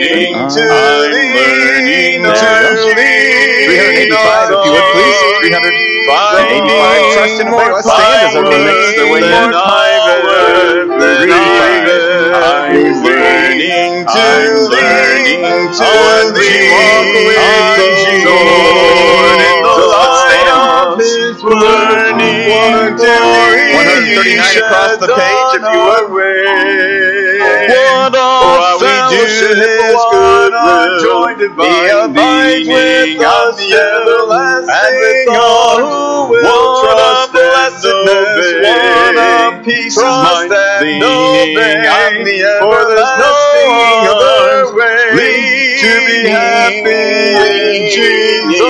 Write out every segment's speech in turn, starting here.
leaning Uh, to I'm lean learning to to lean 385, if you would, please. 385. Trust in a Let's stand as their way in. Than I've ever, than I've ever. I'm learning to thee, on thee, Lord, in the light of His learning to 139 across the page, if you would. What Oh, is good will joined in He abides with us the everlasting God who will trust and obey. What a peace of Trust mind, and leaning on the For there's no everlasting other way leaning, to be happy in Jesus.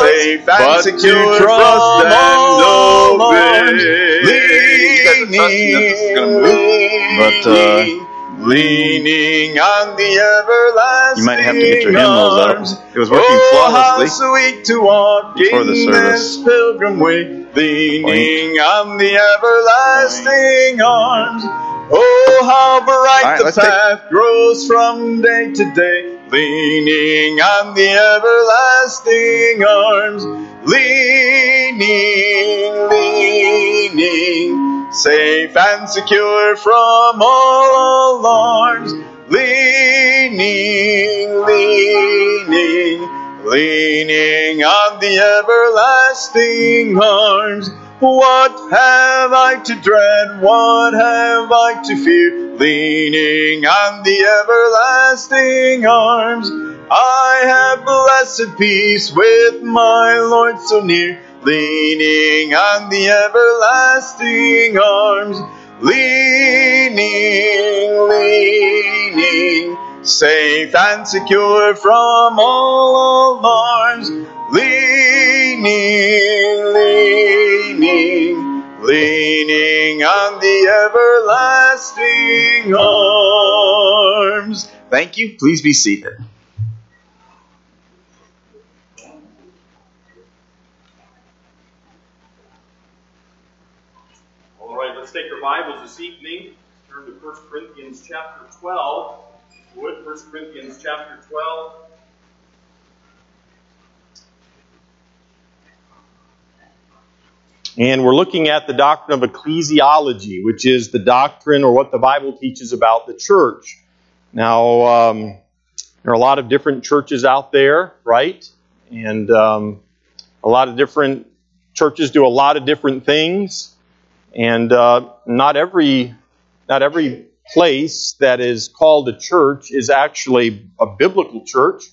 safe and But secure to trust and all obey. Leaning, But, uh, leaning on the everlasting You might have to get your hymnals arms. up. It was working oh, flawlessly how sweet to walk before the service. this pilgrim way, leaning on the everlasting arms. Oh, how bright right, the let's take- path grows from day to day, leaning on the everlasting arms. Leaning, leaning, safe and secure from all alarms. Leaning, leaning, leaning on the everlasting arms. What have I to dread? What have I to fear? Leaning on the everlasting arms. I have blessed peace with my Lord so near. Leaning on the everlasting arms. Leaning, leaning, safe and secure from all alarms. Leaning, leaning, leaning on the everlasting arms. Thank you. Please be seated. All right, let's take our Bibles this evening. Turn to 1 Corinthians chapter 12. Would 1 Corinthians chapter 12. And we're looking at the doctrine of ecclesiology, which is the doctrine or what the Bible teaches about the church. Now, um, there are a lot of different churches out there, right? And um, a lot of different churches do a lot of different things, and uh, not every not every place that is called a church is actually a biblical church.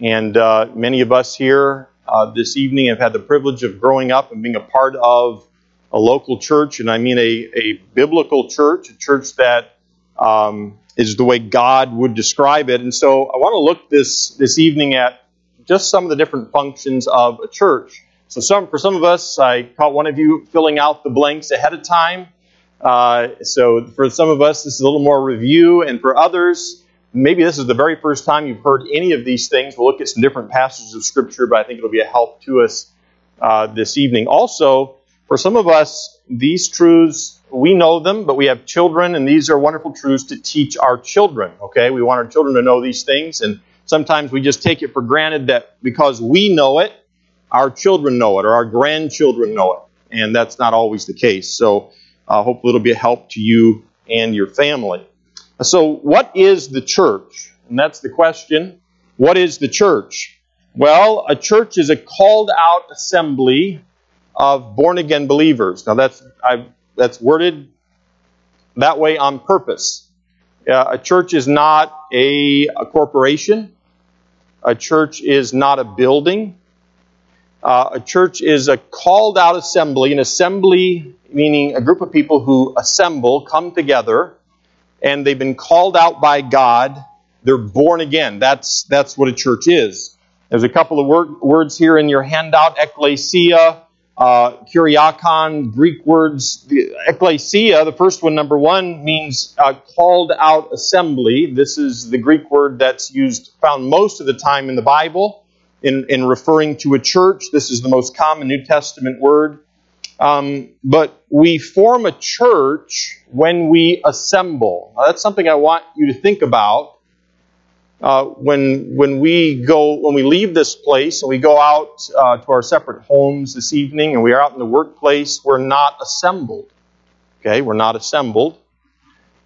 And uh, many of us here uh, this evening have had the privilege of growing up and being a part of a local church, and I mean a, a biblical church, a church that um, is the way God would describe it. And so I want to look this this evening at just some of the different functions of a church. So some for some of us, I caught one of you filling out the blanks ahead of time. Uh, so for some of us, this is a little more review, and for others, maybe this is the very first time you've heard any of these things. We'll look at some different passages of Scripture, but I think it'll be a help to us uh, this evening. Also, for some of us, these truths, we know them, but we have children, and these are wonderful truths to teach our children. Okay? We want our children to know these things, and sometimes we just take it for granted that because we know it, our children know it, or our grandchildren know it. And that's not always the case. So uh, hopefully it'll be a help to you and your family. So, what is the church? And that's the question. What is the church? Well, a church is a called out assembly of born again believers. Now, that's, i that's worded that way on purpose. Uh, a church is not a, a corporation, a church is not a building. Uh, a church is a called out assembly, an assembly meaning a group of people who assemble, come together, and they've been called out by God. They're born again. That's, that's what a church is. There's a couple of word, words here in your handout ecclesia, uh, kuriakon, Greek words. The, ecclesia, the first one, number one, means uh, called out assembly. This is the Greek word that's used, found most of the time in the Bible in, in referring to a church. This is the most common New Testament word. Um, but we form a church when we assemble. Now, that's something I want you to think about. uh, when when we go when we leave this place and we go out uh, to our separate homes this evening and we are out in the workplace, we're not assembled. Okay, we're not assembled.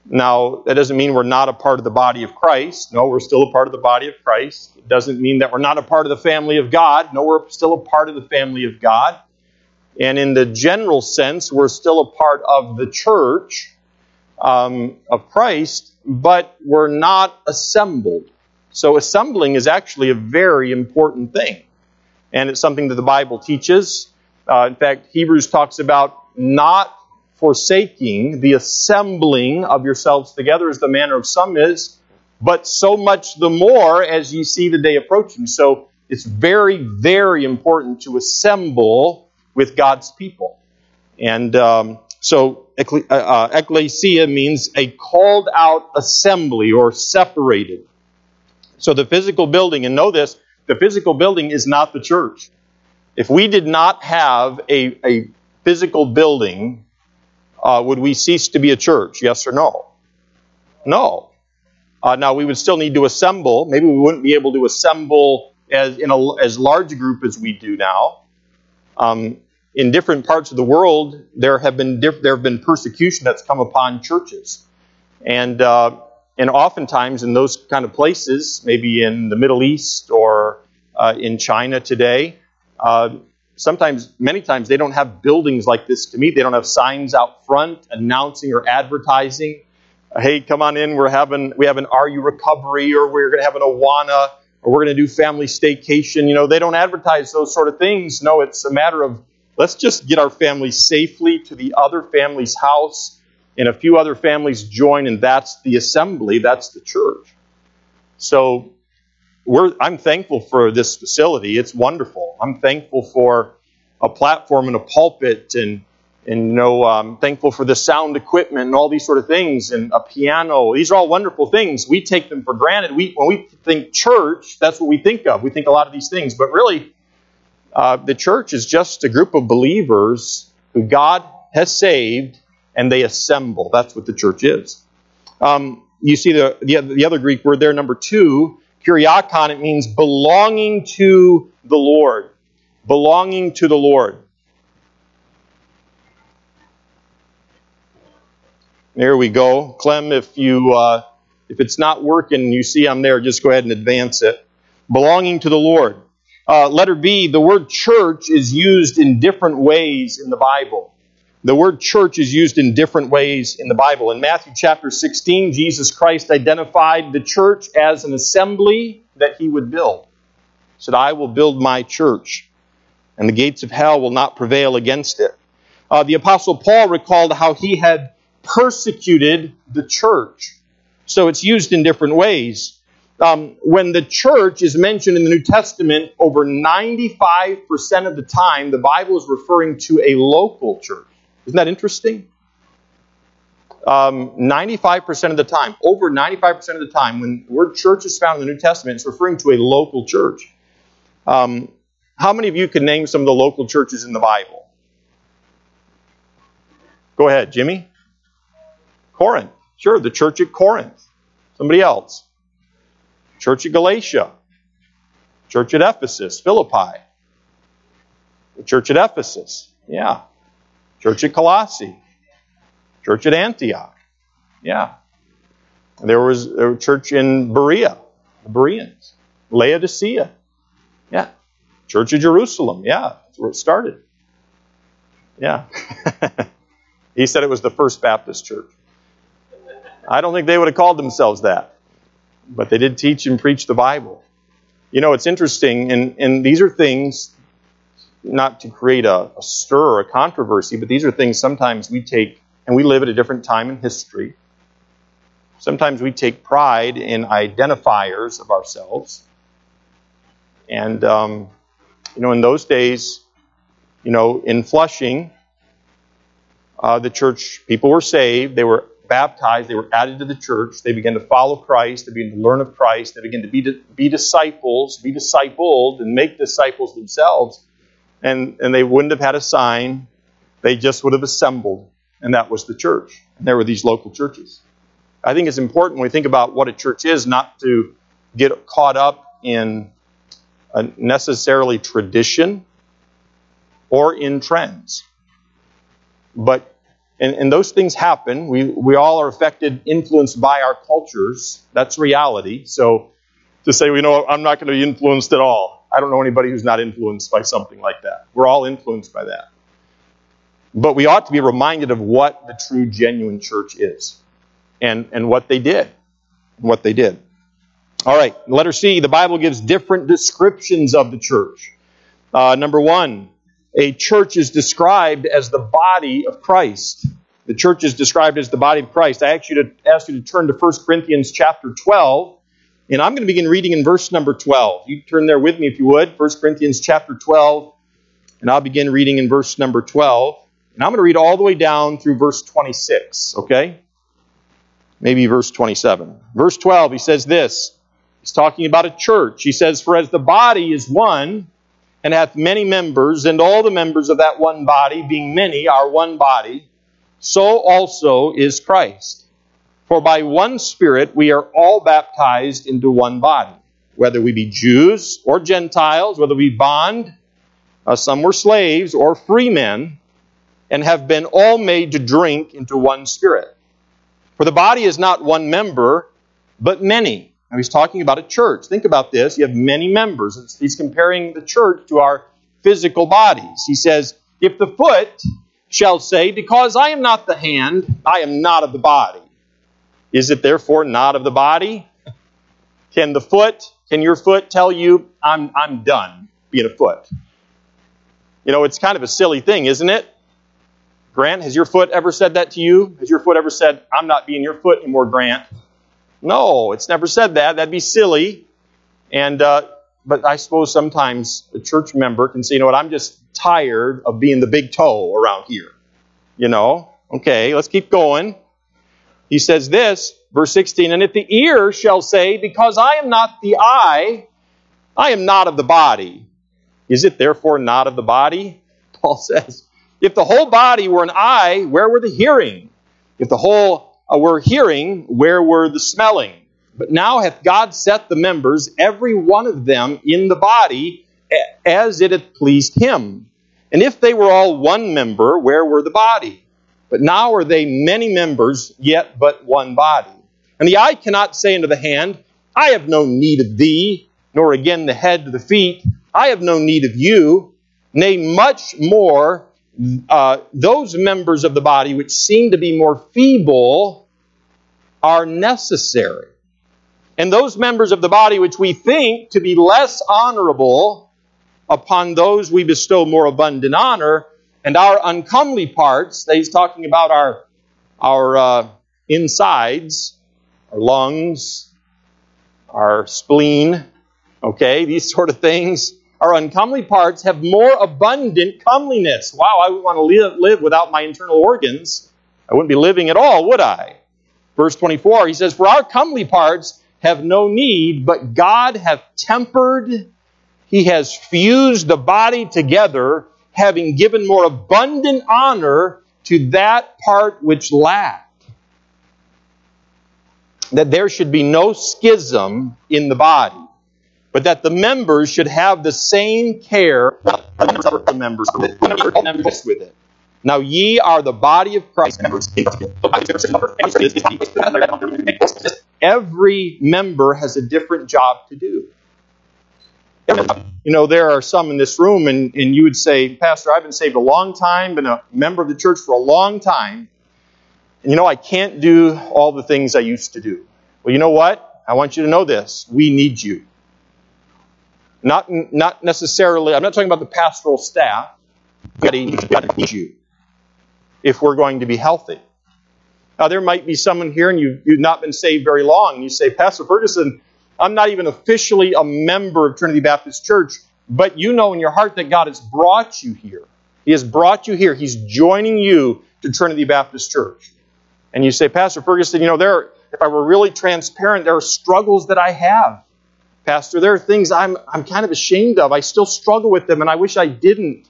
Now that doesn't mean we're not a part of the body of Christ. No, we're still a part of the body of Christ. It doesn't mean that we're not a part of the family of God. No, we're still a part of the family of God. And in the general sense, we're still a part of the church um, of Christ, but we're not assembled. So assembling is actually a very important thing. And it's something that the Bible teaches. Uh, in fact, Hebrews talks about not forsaking the assembling of yourselves together as the manner of some is, but so much the more as you see the day approaching. So it's very, very important to assemble with God's people. And um, so uh, uh, ecclesia means a called out assembly or separated. So the physical building, and know this, the physical building is not the church. If we did not have a, a physical building, uh, would we cease to be a church? Yes or no? No. Uh, now we would still need to assemble. Maybe we wouldn't be able to assemble as in a, as large a group as we do now. Um, in different parts of the world, there have been diff- there have been persecution that's come upon churches, and uh, and oftentimes in those kind of places, maybe in the Middle East or uh, in China today, uh, sometimes, many times, they don't have buildings like this to meet. They don't have signs out front announcing or advertising. Hey, come on in. We're having we have an Are You Recovery, or we're going to have an Awana, or we're going to do family staycation. You know, they don't advertise those sort of things. No, it's a matter of let's just get our family safely to the other family's house and a few other families join, and that's the assembly, that's the church. So I'm thankful for this facility. It's wonderful. I'm thankful for a platform and a pulpit, and and you know, I'm thankful for the sound equipment and all these sort of things, and a piano. These are all wonderful things. We take them for granted. We when we think church, that's what we think of. We think a lot of these things, but really, uh, the church is just a group of believers who God has saved and they assemble. That's what the church is. Um, you see the, the, the other Greek word there, number two, kuriakon, it means belonging to the Lord. Belonging to the Lord. There we go. Clem, if you uh, if it's not working, you see I'm there, just go ahead and advance it. Belonging to the Lord. Uh, letter B, the word church is used in different ways in the Bible. The word church is used in different ways in the Bible. In Matthew chapter 16, Jesus Christ identified the church as an assembly that he would build. He said, I will build my church, and the gates of hell will not prevail against it. Uh, the Apostle Paul recalled how he had persecuted the church. So it's used in different ways. Um, when the church is mentioned in the New Testament, over 95% of the time, the Bible is referring to a local church. Isn't that interesting? Um, 95% of the time, over 95% of the time, when the word church is found in the New Testament, it's referring to a local church. Um, how many of you can name some of the local churches in the Bible? Go ahead, Jimmy. Corinth. Sure, the church at Corinth. Somebody else. Church at Galatia. Church at Ephesus, Philippi. The church at Ephesus. Yeah. Church at Colossae, church at Antioch. Yeah. There was a church in Berea, the Bereans. Laodicea. Yeah. Church of Jerusalem. Yeah. That's where it started. Yeah. he said it was the First Baptist Church. I don't think they would have called themselves that. But they did teach and preach the Bible. You know, it's interesting, and, and these are things not to create a, a stir or a controversy, but these are things sometimes we take, and we live at a different time in history. Sometimes we take pride in identifiers of ourselves. And, um, you know, in those days, you know, in Flushing, uh, the church, people were saved, they were baptized, they were added to the church, they began to follow Christ, they began to learn of Christ, they began to be, be disciples, be discipled, and make disciples themselves and, and they wouldn't have had a sign. They just would have assembled, and that was the church. And there were these local churches. I think it's important when we think about what a church is not to get caught up in necessarily tradition or in trends. But and, and those things happen. We we all are affected, influenced by our cultures. That's reality. So to say, you know, I'm not going to be influenced at all. I don't know anybody who's not influenced by something like that. We're all influenced by that. But we ought to be reminded of what the true, genuine church is and, and what they did. What they did. All right, letter C, the Bible gives different descriptions of the church. Uh, number one, a church is described as the body of Christ. The church is described as the body of Christ. I ask you to ask you to turn to 1 Corinthians chapter 12, and I'm going to begin reading in verse number 12. You turn there with me if you would, 1 Corinthians chapter 12, and I'll begin reading in verse number 12. And I'm going to read all the way down through verse 26, okay? Maybe verse 27. Verse 12, he says this. He's talking about a church. He says, For as the body is one, and hath many members, and all the members of that one body, being many, are one body, so also is Christ. For by one Spirit we are all baptized into one body, whether we be Jews or Gentiles, whether we bond, uh, some were slaves, or free men, and have been all made to drink into one Spirit. For the body is not one member, but many. Now he's talking about a church. Think about this. You have many members. He's comparing the church to our physical bodies. He says, If the foot shall say, Because I am not the hand, I am not of the body, is it therefore not of the body? Can the foot, can your foot tell you, I'm, I'm done being a foot? You know, it's kind of a silly thing, isn't it? Grant, has your foot ever said that to you? Has your foot ever said, I'm not being your foot anymore, Grant? No, it's never said that. That'd be silly. And uh, but I suppose sometimes a church member can say, you know what, I'm just tired of being the big toe around here. You know? Okay, let's keep going. He says this, verse 16, and if the ear shall say, Because I am not the eye, I am not of the body, is it therefore not of the body? Paul says, If the whole body were an eye, where were the hearing? If the whole Uh, were hearing, where were the smelling? But now hath God set the members, every one of them, in the body, as it hath pleased him. And if they were all one member, where were the body? But now are they many members, yet but one body. And the eye cannot say unto the hand, I have no need of thee, nor again the head to the feet, I have no need of you. Nay, much more uh, those members of the body which seem to be more feeble are necessary. And those members of the body which we think to be less honorable, upon those we bestow more abundant honor, and our uncomely parts, he's talking about our, our uh, insides, our lungs, our spleen, okay, these sort of things our uncomely parts have more abundant comeliness. Wow, I would want to live, live without my internal organs. I wouldn't be living at all, would I? Verse 24, he says, For our comely parts have no need, but God hath tempered, he has fused the body together, having given more abundant honor to that part which lacked. That there should be no schism in the body but that the members should have the same care the members with it. Now ye are the body of Christ. Every member has a different job to do. You know, there are some in this room, and, and you would say, Pastor, I've been saved a long time, been a member of the church for a long time. And you know, I can't do all the things I used to do. Well, you know what? I want you to know this. We need you. Not, not necessarily, I'm not talking about the pastoral staff. God needs you if we're going to be healthy. Now, there might be someone here and you, you've not been saved very long, and you say, Pastor Ferguson, I'm not even officially a member of Trinity Baptist Church, but you know in your heart that God has brought you here. He has brought you here. He's joining you to Trinity Baptist Church. And you say, Pastor Ferguson, you know, there, if I were really transparent, there are struggles that I have. Pastor, there are things I'm, I'm kind of ashamed of. I still struggle with them, and I wish I didn't.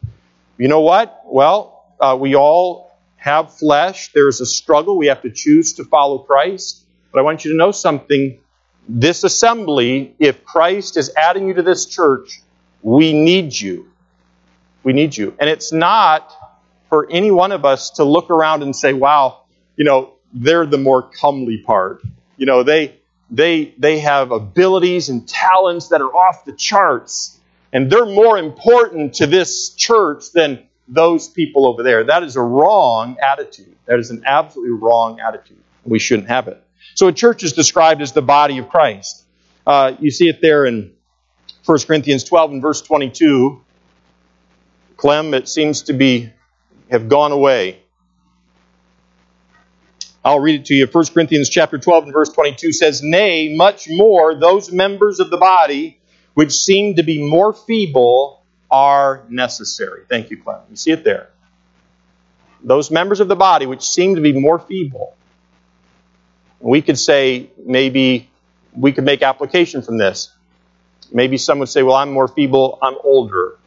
You know what? Well, uh, we all have flesh. There's a struggle. We have to choose to follow Christ. But I want you to know something. this assembly, if Christ is adding you to this church, we need you. We need you. And it's not for any one of us to look around and say, wow, you know, they're the more comely part. You know, they they they have abilities and talents that are off the charts. And they're more important to this church than those people over there. That is a wrong attitude. That is an absolutely wrong attitude. We shouldn't have it. So a church is described as the body of Christ. Uh, you see it there in 1 Corinthians 12 and verse 22. Clem, it seems to be have gone away. I'll read it to you. 1 Corinthians chapter 12 and verse 22 says, Nay, much more, those members of the body which seem to be more feeble are necessary. Thank you, Clem. You see it there. Those members of the body which seem to be more feeble. We could say maybe we could make application from this. Maybe some would say, well, I'm more feeble, I'm older.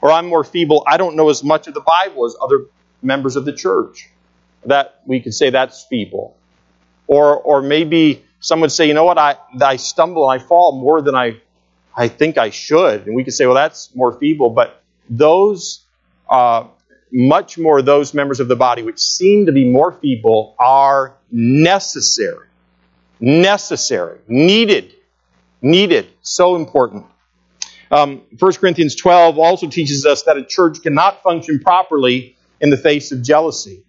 Or I'm more feeble, I don't know as much of the Bible as other members of the church. That we could say that's feeble. Or, or maybe some would say, you know what, I, I stumble, and I fall more than I, I think I should. And we could say, well, that's more feeble. But those, uh, much more those members of the body which seem to be more feeble are necessary. Necessary. Needed. Needed. So important. Um, 1 Corinthians 12 also teaches us that a church cannot function properly in the face of jealousy.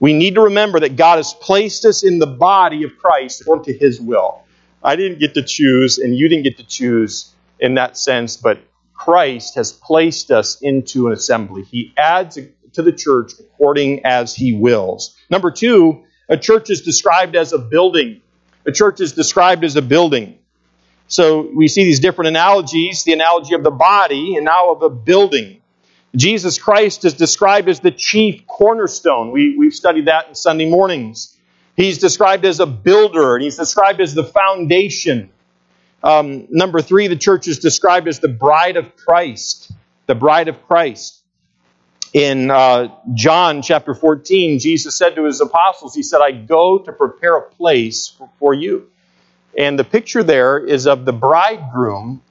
We need to remember that God has placed us in the body of Christ according to his will. I didn't get to choose, and you didn't get to choose in that sense, but Christ has placed us into an assembly. He adds to the church according as he wills. Number two, a church is described as a building. A church is described as a building. So we see these different analogies the analogy of the body and now of a building. Jesus Christ is described as the chief cornerstone. We, we've studied that in Sunday mornings. He's described as a builder, and he's described as the foundation. Um, number three, the church is described as the bride of Christ. The bride of Christ in uh, John chapter 14, Jesus said to his apostles, He said, I go to prepare a place for, for you. And the picture there is of the bridegroom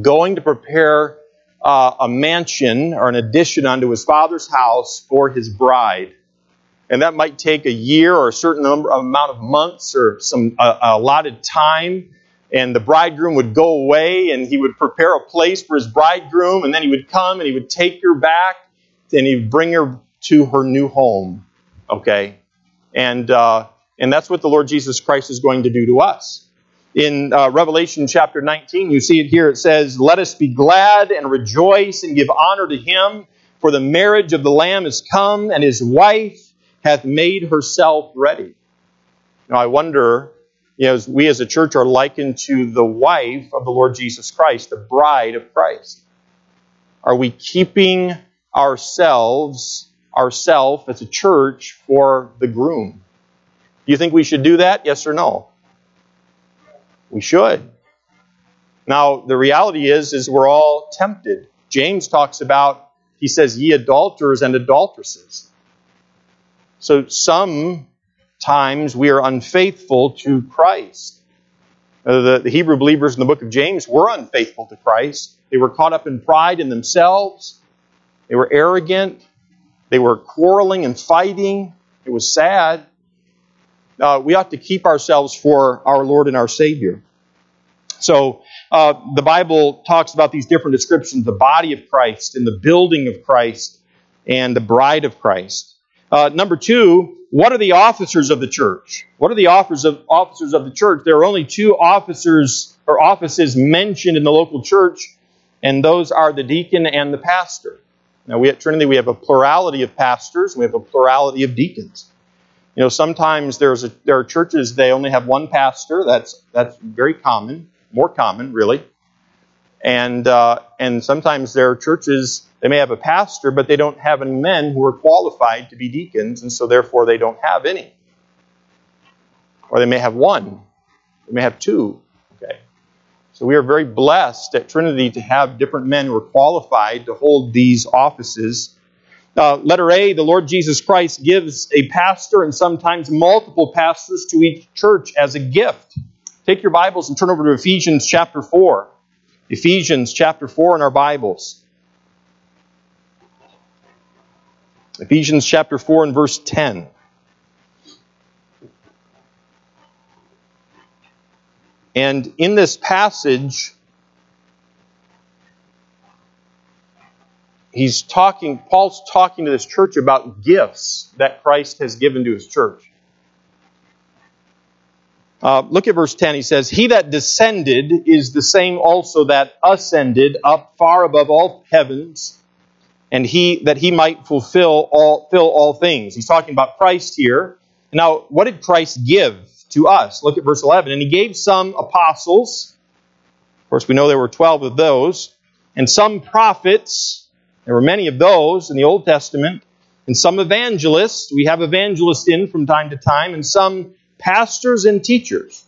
going to prepare uh, a mansion or an addition unto his father's house for his bride. And that might take a year or a certain number, amount of months or some uh, allotted time. And the bridegroom would go away and he would prepare a place for his bridegroom, and then he would come and he would take her back and he'd bring her to her new home. Okay? And, uh, and that's what the Lord Jesus Christ is going to do to us. In uh, Revelation chapter 19, you see it here. It says, Let us be glad and rejoice and give honor to him, for the marriage of the Lamb is come, and his wife hath made herself ready. Now, I wonder, you know, we as a church are likened to the wife of the Lord Jesus Christ, the bride of Christ. Are we keeping ourselves, ourself as a church for the groom. Do you think we should do that? Yes or no? We should. Now, the reality is, is we're all tempted. James talks about, he says, ye adulterers and adulteresses. So sometimes we are unfaithful to Christ. The, the Hebrew believers in the book of James were unfaithful to Christ. They were caught up in pride in themselves. They were arrogant. They were quarreling and fighting. It was sad. Uh, we ought to keep ourselves for our Lord and our Savior. So, uh, the Bible talks about these different descriptions the body of Christ and the building of Christ and the bride of Christ. Uh, number two, what are the officers of the church? What are the officers of, officers of the church? There are only two officers or offices mentioned in the local church, and those are the deacon and the pastor. Now, we at Trinity, we have a plurality of pastors, we have a plurality of deacons. You know, sometimes there's a, there are churches they only have one pastor. That's that's very common, more common, really. And uh, and sometimes there are churches they may have a pastor, but they don't have any men who are qualified to be deacons, and so therefore they don't have any. Or they may have one, they may have two. Okay, So we are very blessed at Trinity to have different men who are qualified to hold these offices. Uh, letter A, the Lord Jesus Christ gives a pastor and sometimes multiple pastors to each church as a gift. take your Bibles and turn over to Ephesians chapter 4. Ephesians chapter 4 in our Bibles. Ephesians chapter 4 and verse 10. And in this passage, he's talking, Paul's talking to this church about gifts that Christ has given to his church. Uh, look at verse 10. He says, He that descended is the same also that ascended up far above all heavens, and he that he might fulfill all fill all things. He's talking about Christ here. Now, what did Christ give to us? Look at verse 11. And he gave some apostles. Of course, we know there were 12 of those, and some prophets. There were many of those in the Old Testament, and some evangelists. We have evangelists in from time to time, and some pastors and teachers.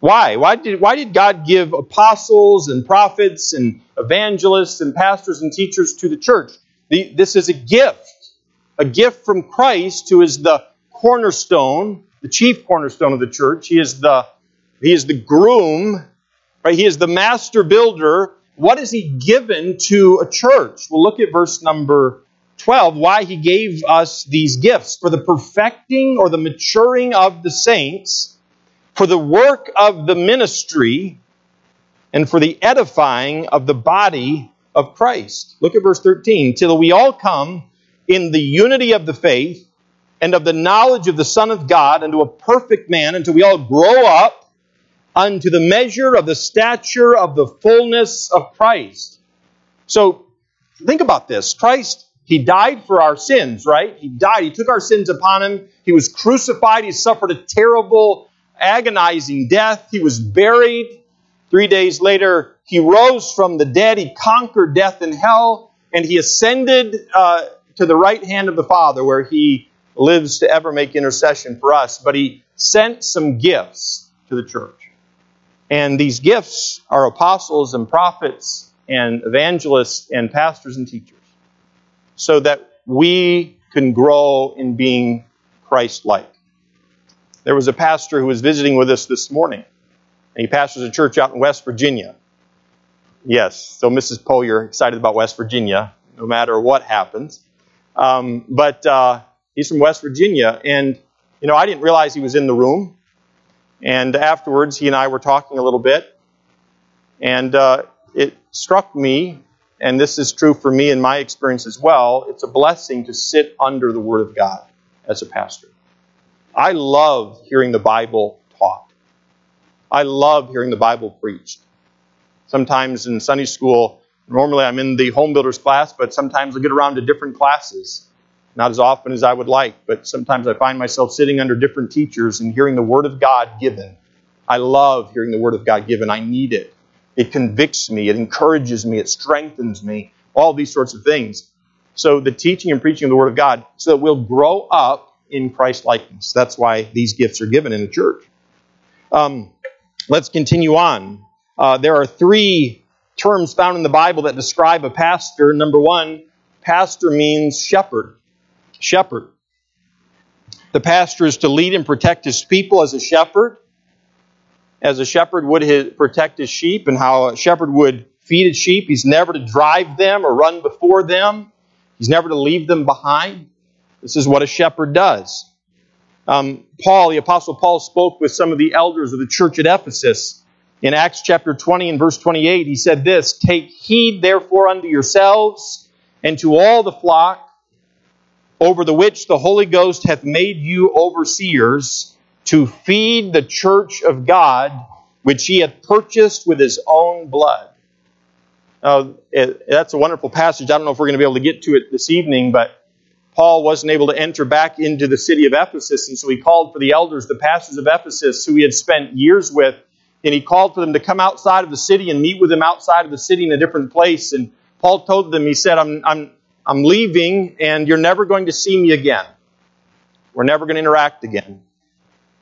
Why? Why did, why did God give apostles and prophets and evangelists and pastors and teachers to the church? The, this is a gift, a gift from Christ, who is the cornerstone, the chief cornerstone of the church. He is the, he is the groom, right? He is the master builder. What is he given to a church? Well, look at verse number 12 why he gave us these gifts for the perfecting or the maturing of the saints, for the work of the ministry, and for the edifying of the body of Christ. Look at verse 13. Till we all come in the unity of the faith and of the knowledge of the Son of God unto a perfect man, until we all grow up unto the measure of the stature of the fullness of Christ. So think about this. Christ he died for our sins, right? He died. He took our sins upon him. He was crucified. He suffered a terrible, agonizing death. He was buried. Three days later, he rose from the dead. He conquered death and hell, and he ascended uh, to the right hand of the Father, where he lives to ever make intercession for us. But he sent some gifts to the church. And these gifts are apostles and prophets and evangelists and pastors and teachers so that we can grow in being Christ like. There was a pastor who was visiting with us this morning, and he pastors a church out in West Virginia. Yes, so Mrs. Poe, you're excited about West Virginia, no matter what happens. Um, but uh, he's from West Virginia, and you know I didn't realize he was in the room. And afterwards, he and I were talking a little bit, and uh, it struck me and this is true for me in my experience as well, it's a blessing to sit under the Word of God as a pastor. I love hearing the Bible taught. I love hearing the Bible preached. Sometimes in Sunday school, normally I'm in the home builders class, but sometimes I get around to different classes. Not as often as I would like, but sometimes I find myself sitting under different teachers and hearing the Word of God given. I love hearing the Word of God given. I need it. It convicts me, it encourages me, it strengthens me, all these sorts of things. So, the teaching and preaching of the Word of God, so that we'll grow up in Christ likeness. That's why these gifts are given in the church. Um, let's continue on. Uh, there are three terms found in the Bible that describe a pastor. Number one, pastor means shepherd. Shepherd. The pastor is to lead and protect his people as a shepherd as a shepherd would his, protect his sheep and how a shepherd would feed his sheep. He's never to drive them or run before them. He's never to leave them behind. This is what a shepherd does. Um, Paul, the Apostle Paul, spoke with some of the elders of the church at Ephesus. In Acts chapter 20 and verse 28, he said this Take heed therefore unto yourselves and to all the flock over the which the Holy Ghost hath made you overseers to feed the church of God, which he hath purchased with his own blood. Now, that's a wonderful passage. I don't know if we're going to be able to get to it this evening, but Paul wasn't able to enter back into the city of Ephesus, and so he called for the elders, the pastors of Ephesus, who he had spent years with, and he called for them to come outside of the city and meet with him outside of the city in a different place. And Paul told them, he said, I'm, I'm, I'm leaving, and you're never going to see me again. We're never going to interact again.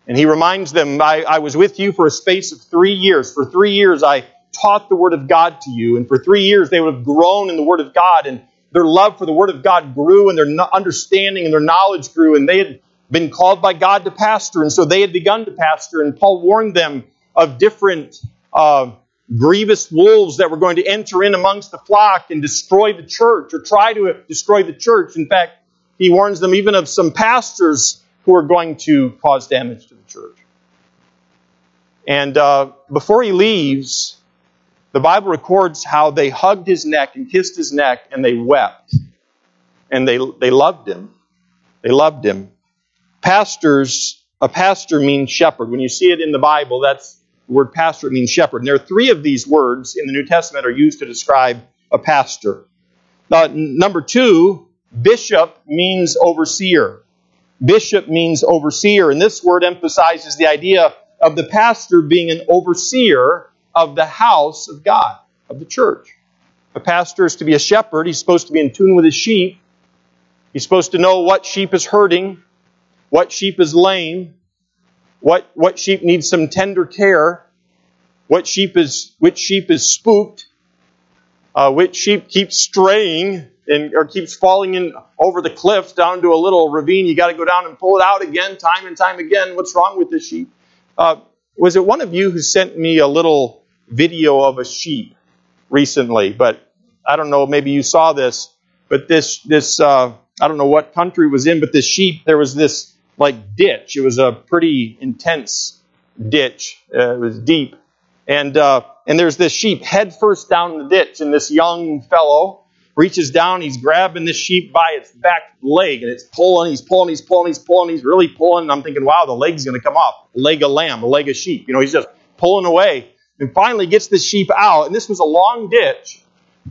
And he reminds them, I, I, was with you for a space of three years. For three years, I taught the Word of God to you. And for three years, they would have grown in the Word of God. And their love for the Word of God grew, and their understanding and their knowledge grew. And they had been called by God to pastor. And so they had begun to pastor. And Paul warned them of different uh, grievous wolves that were going to enter in amongst the flock and destroy the church or try to destroy the church. In fact, he warns them even of some pastors who are going to cause damage to the church. And uh, before he leaves, the Bible records how they hugged his neck and kissed his neck and they wept. And they, they loved him. They loved him. Pastors, a pastor means shepherd. When you see it in the Bible, that's the word pastor, means shepherd. And there are three of these words in the New Testament are used to describe a pastor. Uh, now, number two, bishop means overseer. Bishop means overseer. And this word emphasizes the idea of the pastor being an overseer of the house of God, of the church. A pastor is to be a shepherd. He's supposed to be in tune with his sheep. He's supposed to know what sheep is hurting, what sheep is lame, what, what sheep needs some tender care, what sheep is, which sheep is spooked, uh, which sheep keeps straying and, or keeps falling in over the cliff down to a little ravine. You got to go down and pull it out again, time and time again. What's wrong with this sheep? Uh, was it one of you who sent me a little video of a sheep recently? But I don't know. Maybe you saw this. But this this uh, I don't know what country was in, but this sheep there was this like ditch. It was a pretty intense ditch. Uh, it was deep, and uh, and there's this sheep head first down in the ditch, and this young fellow reaches down, he's grabbing this sheep by its back leg, and it's pulling, he's pulling, he's pulling, he's pulling, he's really pulling, and I'm thinking, wow, the leg's going to come off. Leg of lamb, leg of sheep. You know, he's just pulling away, and finally gets the sheep out, and this was a long ditch.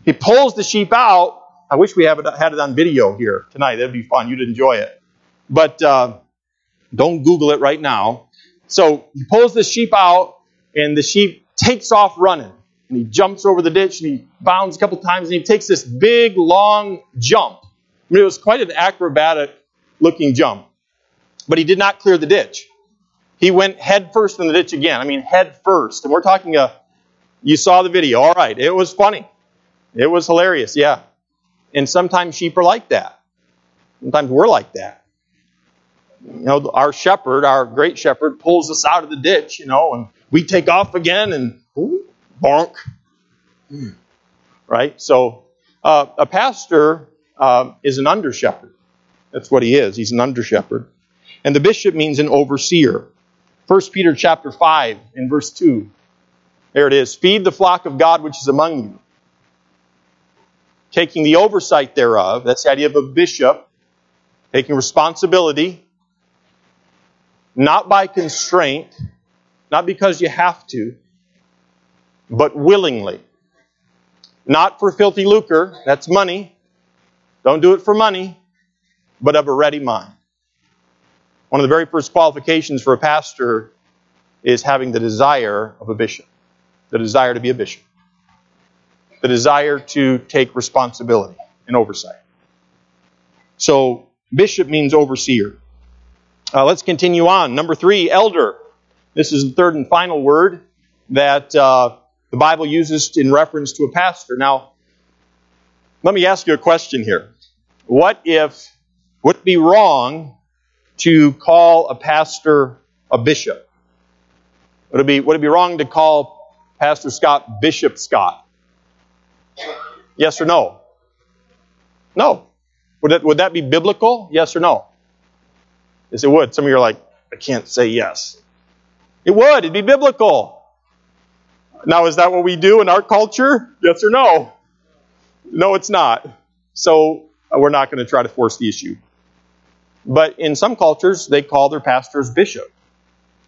He pulls the sheep out. I wish we had it on video here tonight. That'd be fun. You'd enjoy it. But uh, don't Google it right now. So he pulls the sheep out, and the sheep takes off running and he jumps over the ditch and he bounds a couple times and he takes this big, long jump. I mean, it was quite an acrobatic looking jump. But he did not clear the ditch. He went head first in the ditch again. I mean, head first. And we're talking a, you saw the video. All right. It was funny. It was hilarious. Yeah. And sometimes sheep are like that. Sometimes we're like that. You know, our shepherd, our great shepherd, pulls us out of the ditch, you know, and we take off again and bonk. Right? So, uh, a pastor uh, is an under shepherd. That's what he is. He's an under shepherd. And the bishop means an overseer. 1 Peter chapter 5 in verse 2. There it is. Feed the flock of God which is among you, taking the oversight thereof. That's the idea of a bishop, taking responsibility, not by constraint, not because you have to, but willingly. Not for filthy lucre, that's money. Don't do it for money, but of a ready mind. One of the very first qualifications for a pastor is having the desire of a bishop, the desire to be a bishop, the desire to take responsibility and oversight. So, bishop means overseer. Uh, let's continue on. Number three, elder. This is the third and final word that uh, the Bible uses in reference to a pastor. Now, let me ask you a question here. What if, would be wrong to call a pastor a bishop? Would it be, would it be wrong to call Pastor Scott Bishop Scott? Yes or no? No. Would that, would that be biblical? Yes or no? Yes, it would. Some of you are like, I can't say yes. It would. It'd be biblical. Now, is that what we do in our culture? Yes or no? No, it's not. So uh, we're not going to try to force the issue. But in some cultures, they call their pastors bishop,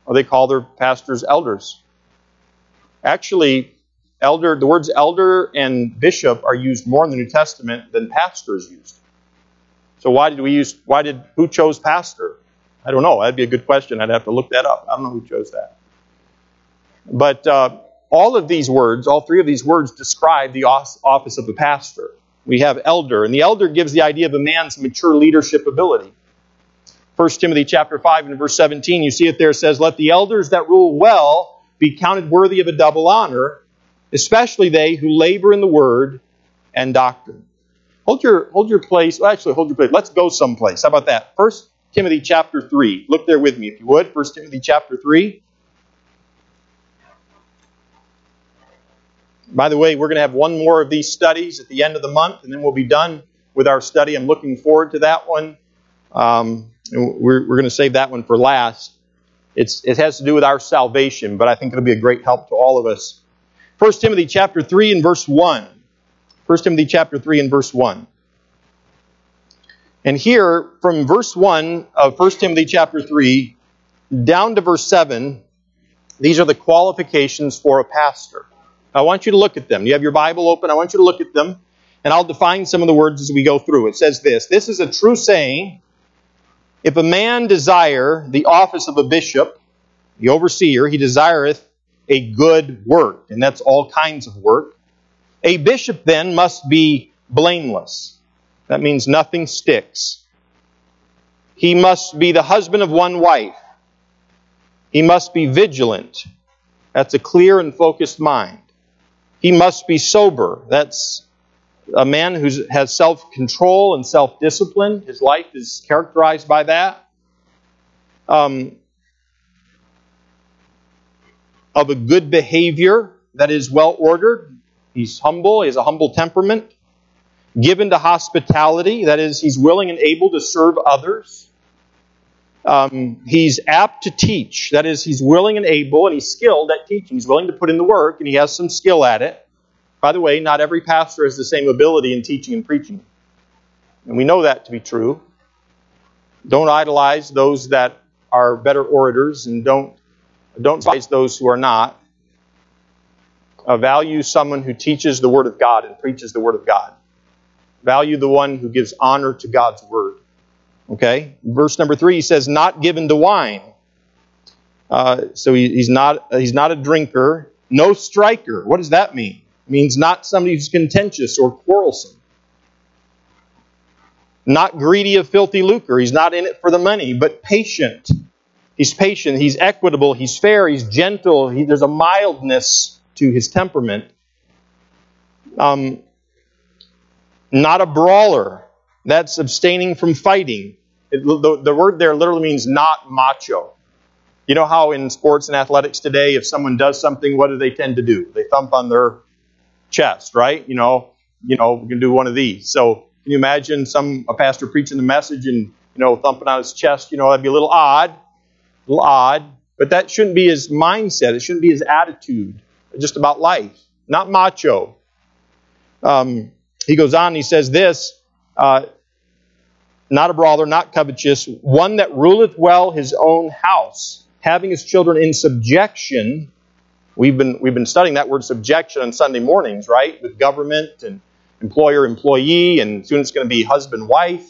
or they call their pastors elders. Actually, elder, the words elder and bishop are used more in the New Testament than pastor is used. So why did we use? Why did who chose pastor? I don't know. That'd be a good question. I'd have to look that up. I don't know who chose that. But uh, all of these words, all three of these words, describe the office of a pastor. We have elder, and the elder gives the idea of a man's mature leadership ability. 1 Timothy chapter 5 and verse 17, you see it there, says, Let the elders that rule well be counted worthy of a double honor, especially they who labor in the word and doctrine. Hold your, hold your place. Well, actually, hold your place. Let's go someplace. How about that? 1 Timothy chapter 3. Look there with me, if you would. 1 Timothy chapter 3. By the way, we're going to have one more of these studies at the end of the month, and then we'll be done with our study. I'm looking forward to that one. Um, we're, we're going to save that one for last. It's, it has to do with our salvation, but I think it'll be a great help to all of us. 1 Timothy chapter 3 and verse 1. 1 Timothy chapter 3 and verse 1. And here, from verse 1 of 1 Timothy chapter 3 down to verse 7, these are the qualifications for a pastor. I want you to look at them. You have your Bible open. I want you to look at them, and I'll define some of the words as we go through. It says this This is a true saying. If a man desire the office of a bishop, the overseer, he desireth a good work, and that's all kinds of work. A bishop then must be blameless. That means nothing sticks. He must be the husband of one wife. He must be vigilant. That's a clear and focused mind. He must be sober. That's a man who has self control and self discipline. His life is characterized by that. Um, of a good behavior that is well ordered. He's humble, he has a humble temperament. Given to hospitality, that is, he's willing and able to serve others. Um, he's apt to teach, that is, he's willing and able, and he's skilled at teaching. He's willing to put in the work, and he has some skill at it. By the way, not every pastor has the same ability in teaching and preaching. And we know that to be true. Don't idolize those that are better orators, and don't don't despise those who are not. Uh, value someone who teaches the Word of God and preaches the Word of God. Value the one who gives honor to God's Word. Okay? Verse number three, he says, not given to wine. Uh, so he, he's, not, he's not a drinker. No striker. What does that mean? It means not somebody who's contentious or quarrelsome. Not greedy of filthy lucre. He's not in it for the money, but patient He's patient, he's equitable, he's fair, he's gentle, he, there's a mildness to his temperament. Um, not a brawler. That's abstaining from fighting. It, the, the word there literally means not macho. You know how in sports and athletics today, if someone does something, what do they tend to do? They thump on their chest, right? You know, you know, we can do one of these. So can you imagine some a pastor preaching the message and you know thumping on his chest? You know, that'd be a little odd little odd, but that shouldn't be his mindset. It shouldn't be his attitude just about life. Not macho. Um, he goes on, and he says this uh, not a brawler, not covetous, one that ruleth well his own house, having his children in subjection. We've been, we've been studying that word subjection on Sunday mornings, right? With government and employer employee, and soon it's going to be husband wife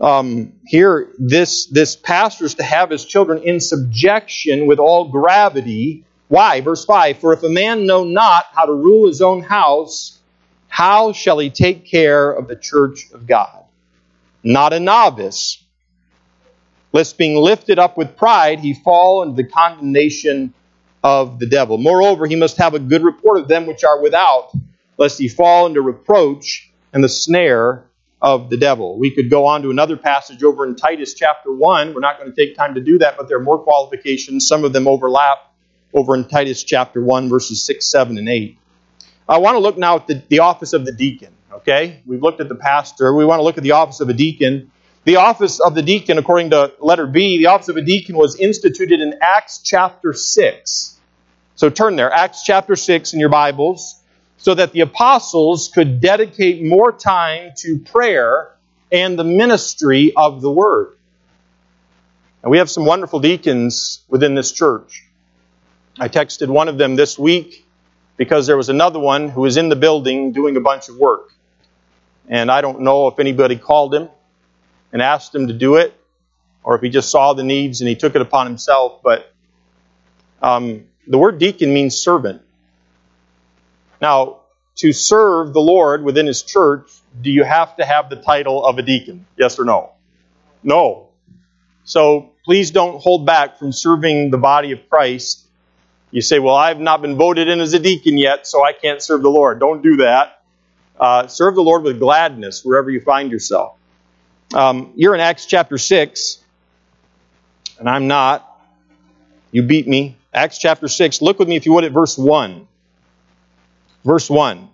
um, here this this pastor is to have his children in subjection with all gravity. Why? Verse 5 For if a man know not how to rule his own house, how shall he take care of the church of God? Not a novice, lest being lifted up with pride he fall into the condemnation of the devil. Moreover, he must have a good report of them which are without, lest he fall into reproach and the snare of the devil. We could go on to another passage over in Titus chapter 1. We're not going to take time to do that, but there are more qualifications. Some of them overlap over in Titus chapter 1, verses 6, 7, and 8. I want to look now at the, the office of the deacon. Okay? We've looked at the pastor. We want to look at the office of a deacon. The office of the deacon, according to letter B, the office of a deacon was instituted in Acts chapter 6. So turn there, Acts chapter 6 in your Bibles so that the apostles could dedicate more time to prayer and the ministry of the word. And we have some wonderful deacons within this church. I texted one of them this week because there was another one who was in the building doing a bunch of work. And I don't know if anybody called him and asked him to do it or if he just saw the needs and he took it upon himself. But um, the word deacon means servant. Now, to serve the Lord within His church, do you have to have the title of a deacon? Yes or no? No. So please don't hold back from serving the body of Christ. You say, Well, I've not been voted in as a deacon yet, so I can't serve the Lord. Don't do that. Uh, serve the Lord with gladness wherever you find yourself. Um, you're in Acts chapter 6, and I'm not. You beat me. Acts chapter 6. Look with me, if you would, at verse 1. Verse 1.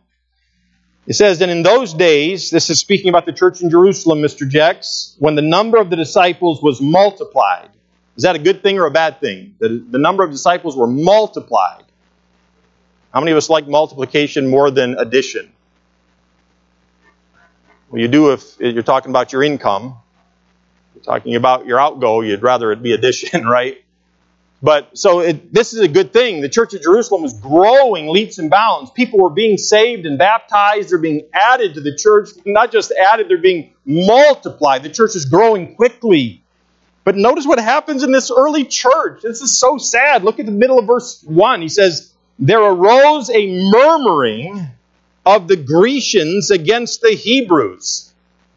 It says, And in those days, this is speaking about the church in Jerusalem, Mr. Jex, when the number of the disciples was multiplied. Is that a good thing or a bad thing? The, the number of disciples were multiplied. How many of us like multiplication more than addition? Well, you do if you're talking about your income. You're talking about your outgo, you'd rather it be addition, right? But so it, this is a good thing. The church of Jerusalem was growing leaps and bounds. People were being saved and baptized. They're being added to the church. Not just added, they're being multiplied. The church is growing quickly. But notice what happens in this early church. This is so sad. Look at the middle of verse 1. He says, There arose a murmuring of the Grecians against the Hebrews.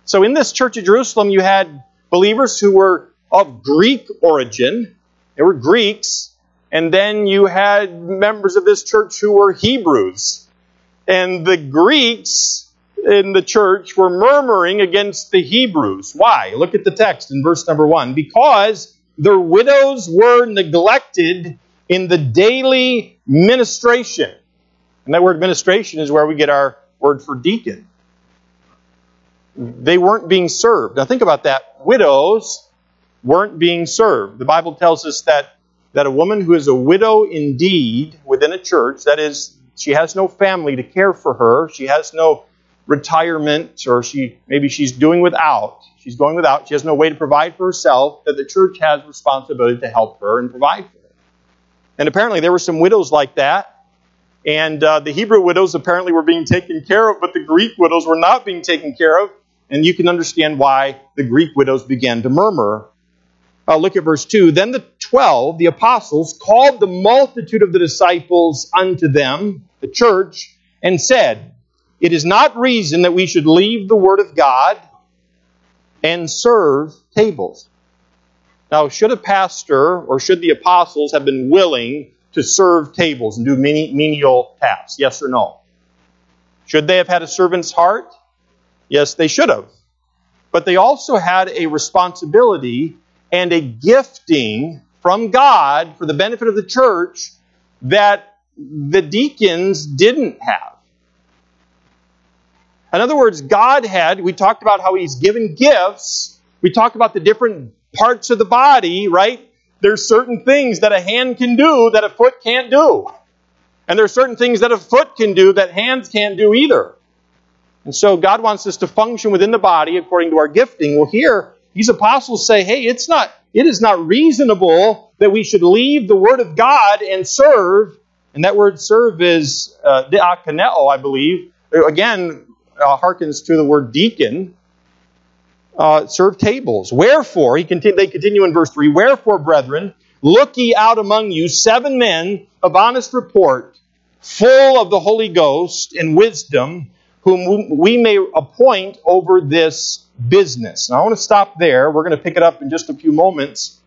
So in this church of Jerusalem, you had believers who were of Greek origin they were Greeks. And then you had members of this church who were Hebrews. And the Greeks in the church were murmuring against the Hebrews. Why? Look at the text in verse number one. Because their widows were neglected in the daily ministration. And that word ministration is where we get our word for deacon. They weren't being served. Now think about that. Widows weren't being served. The Bible tells us that, that a woman who is a widow indeed within a church, that is, she has no family to care for her, she has no retirement, or she maybe she's doing without, she's going without, she has no way to provide for herself, that the church has responsibility to help her and provide for her. And apparently there were some widows like that. And uh, the Hebrew widows apparently were being taken care of, but the Greek widows were not being taken care of. And you can understand why the Greek widows began to murmur uh, look at verse 2. Then the twelve, the apostles, called the multitude of the disciples unto them, the church, and said, It is not reason that we should leave the word of God and serve tables. Now, should a pastor or should the apostles have been willing to serve tables and do menial tasks? Yes or no? Should they have had a servant's heart? Yes, they should have. But they also had a responsibility and a gifting from God for the benefit of the church that the deacons didn't have. In other words, God had, we talked about how He's given gifts. We talked about the different parts of the body, right? There's certain things that a hand can do that a foot can't do. And there are certain things that a foot can do that hands can't do either. And so God wants us to function within the body according to our gifting. Well, here, these apostles say, hey, it's not, it is not reasonable that we should leave the Word of God and serve. And that word serve is uh, diakoneo, I believe. Again, uh, harkens to the word deacon. Uh, serve tables. Wherefore, he continue, they continue in verse 3 Wherefore, brethren, look ye out among you seven men of honest report, full of the Holy Ghost and wisdom, whom we may appoint over this business. Now, I want to stop there. We're going to pick it up in just a few moments.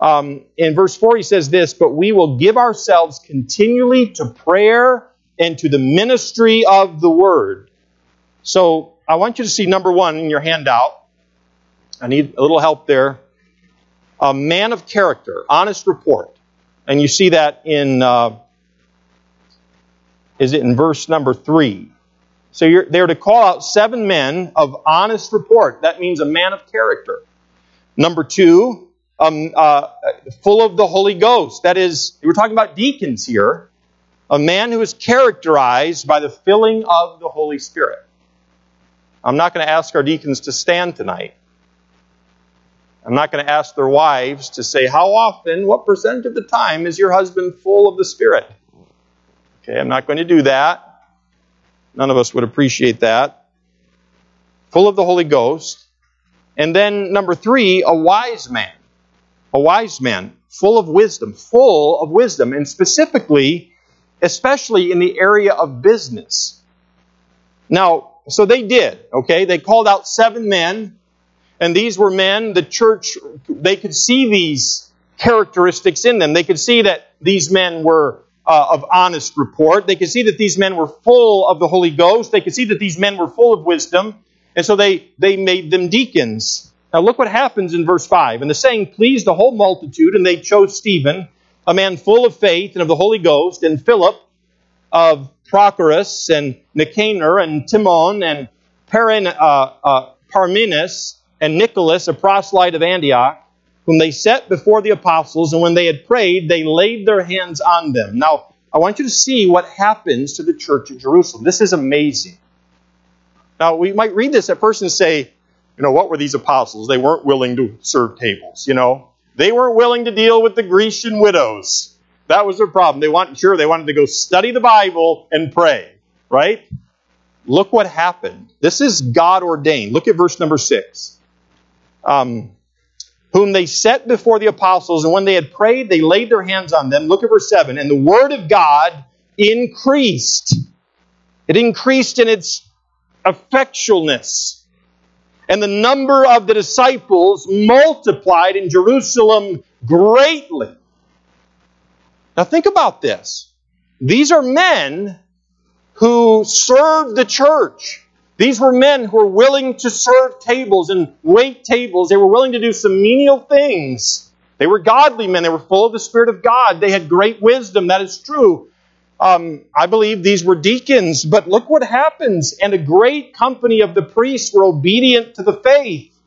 Um, in verse 4, he says this But we will give ourselves continually to prayer and to the ministry of the word. So, I want you to see number one in your handout. I need a little help there. A man of character, honest report. And you see that in, uh, is it in verse number 3? So you're, they're to call out seven men of honest report. That means a man of character. Number two, um, uh, full of the Holy Ghost. That is, we're talking about deacons here. A man who is characterized by the filling of the Holy Spirit. I'm not going to ask our deacons to stand tonight. I'm not going to ask their wives to say, How often, what percentage of the time is your husband full of the Spirit? Okay, I'm not going to do that. None of us would appreciate that. Full of the Holy Ghost. And then, number three, a wise man. A wise man, full of wisdom, full of wisdom, and specifically, especially in the area of business. Now, so they did, okay? They called out seven men, and these were men, the church, they could see these characteristics in them. They could see that these men were uh, of honest report. They could see that these men were full of the Holy Ghost. They could see that these men were full of wisdom. And so they, they made them deacons. Now look what happens in verse 5. And the saying pleased the whole multitude, and they chose Stephen, a man full of faith and of the Holy Ghost, and Philip of Prochorus and Nicanor and Timon and uh, uh, Parmenas and Nicholas, a proselyte of Antioch, whom they set before the apostles, and when they had prayed, they laid their hands on them. Now, I want you to see what happens to the church at Jerusalem. This is amazing. Now, we might read this at first and say, you know, what were these apostles? They weren't willing to serve tables, you know. They weren't willing to deal with the Grecian widows. That was their problem. They wanted, sure, they wanted to go study the Bible and pray, right? Look what happened. This is God ordained. Look at verse number six. Um, whom they set before the apostles, and when they had prayed, they laid their hands on them. Look at verse 7. And the word of God increased. It increased in its effectualness. And the number of the disciples multiplied in Jerusalem greatly. Now think about this. These are men who served the church. These were men who were willing to serve tables and wait tables. They were willing to do some menial things. They were godly men. They were full of the Spirit of God. They had great wisdom. That is true. Um, I believe these were deacons, but look what happens. And a great company of the priests were obedient to the faith.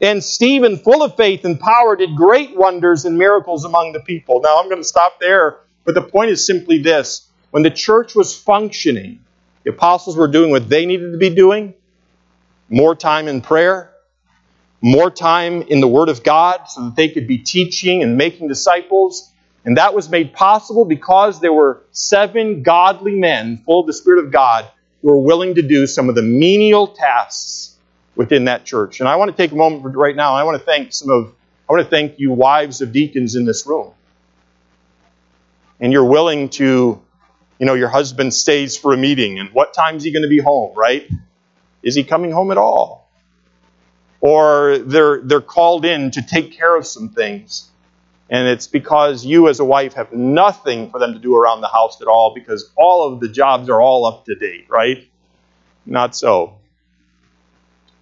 And Stephen, full of faith and power, did great wonders and miracles among the people. Now, I'm going to stop there, but the point is simply this. When the church was functioning, the apostles were doing what they needed to be doing more time in prayer, more time in the Word of God so that they could be teaching and making disciples. And that was made possible because there were seven godly men full of the Spirit of God who were willing to do some of the menial tasks within that church. And I want to take a moment right now. I want to thank some of I want to thank you wives of deacons in this room. And you're willing to you know, your husband stays for a meeting and what time is he going to be home, right? Is he coming home at all? Or they're, they're called in to take care of some things. And it's because you as a wife have nothing for them to do around the house at all because all of the jobs are all up to date, right? Not so.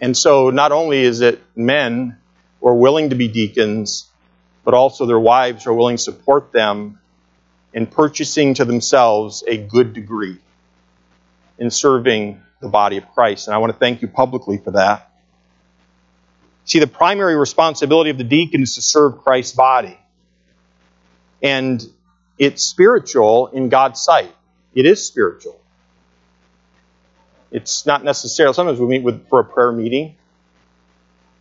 And so not only is it men who are willing to be deacons, but also their wives are willing to support them in purchasing to themselves a good degree in serving the body of Christ. And I want to thank you publicly for that. See, the primary responsibility of the deacon is to serve Christ's body. And it's spiritual in God's sight. It is spiritual. It's not necessarily, sometimes we meet with, for a prayer meeting,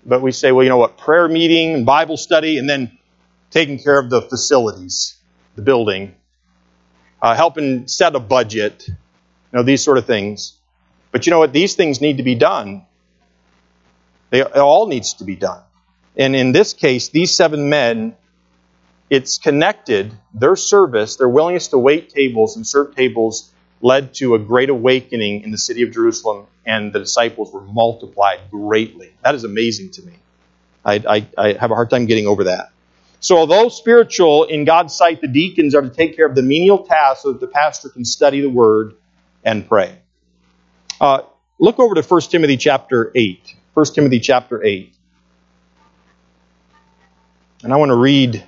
but we say, well, you know what, prayer meeting, and Bible study, and then taking care of the facilities, the building, uh, helping set a budget, you know, these sort of things. But you know what? These things need to be done. They, all needs to be done. And in this case, these seven men, it's connected. Their service, their willingness to wait tables and serve tables led to a great awakening in the city of Jerusalem, and the disciples were multiplied greatly. That is amazing to me. I, I, I have a hard time getting over that. So, although spiritual, in God's sight, the deacons are to take care of the menial tasks so that the pastor can study the word and pray. Uh, look over to 1 Timothy chapter 8. 1 Timothy chapter 8. And I want to read,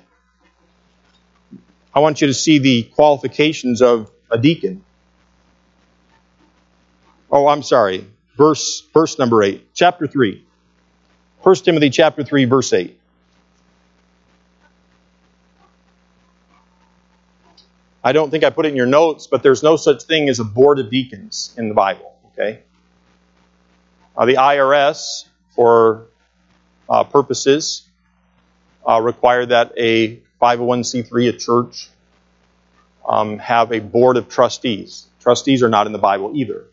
I want you to see the qualifications of a deacon. Oh, I'm sorry. Verse, verse number 8. Chapter 3. 1 Timothy chapter 3, verse 8. I don't think I put it in your notes, but there's no such thing as a board of deacons in the Bible. Okay. Uh, the IRS, for uh, purposes, uh, require that a 501c3, a church, um, have a board of trustees. Trustees are not in the Bible either.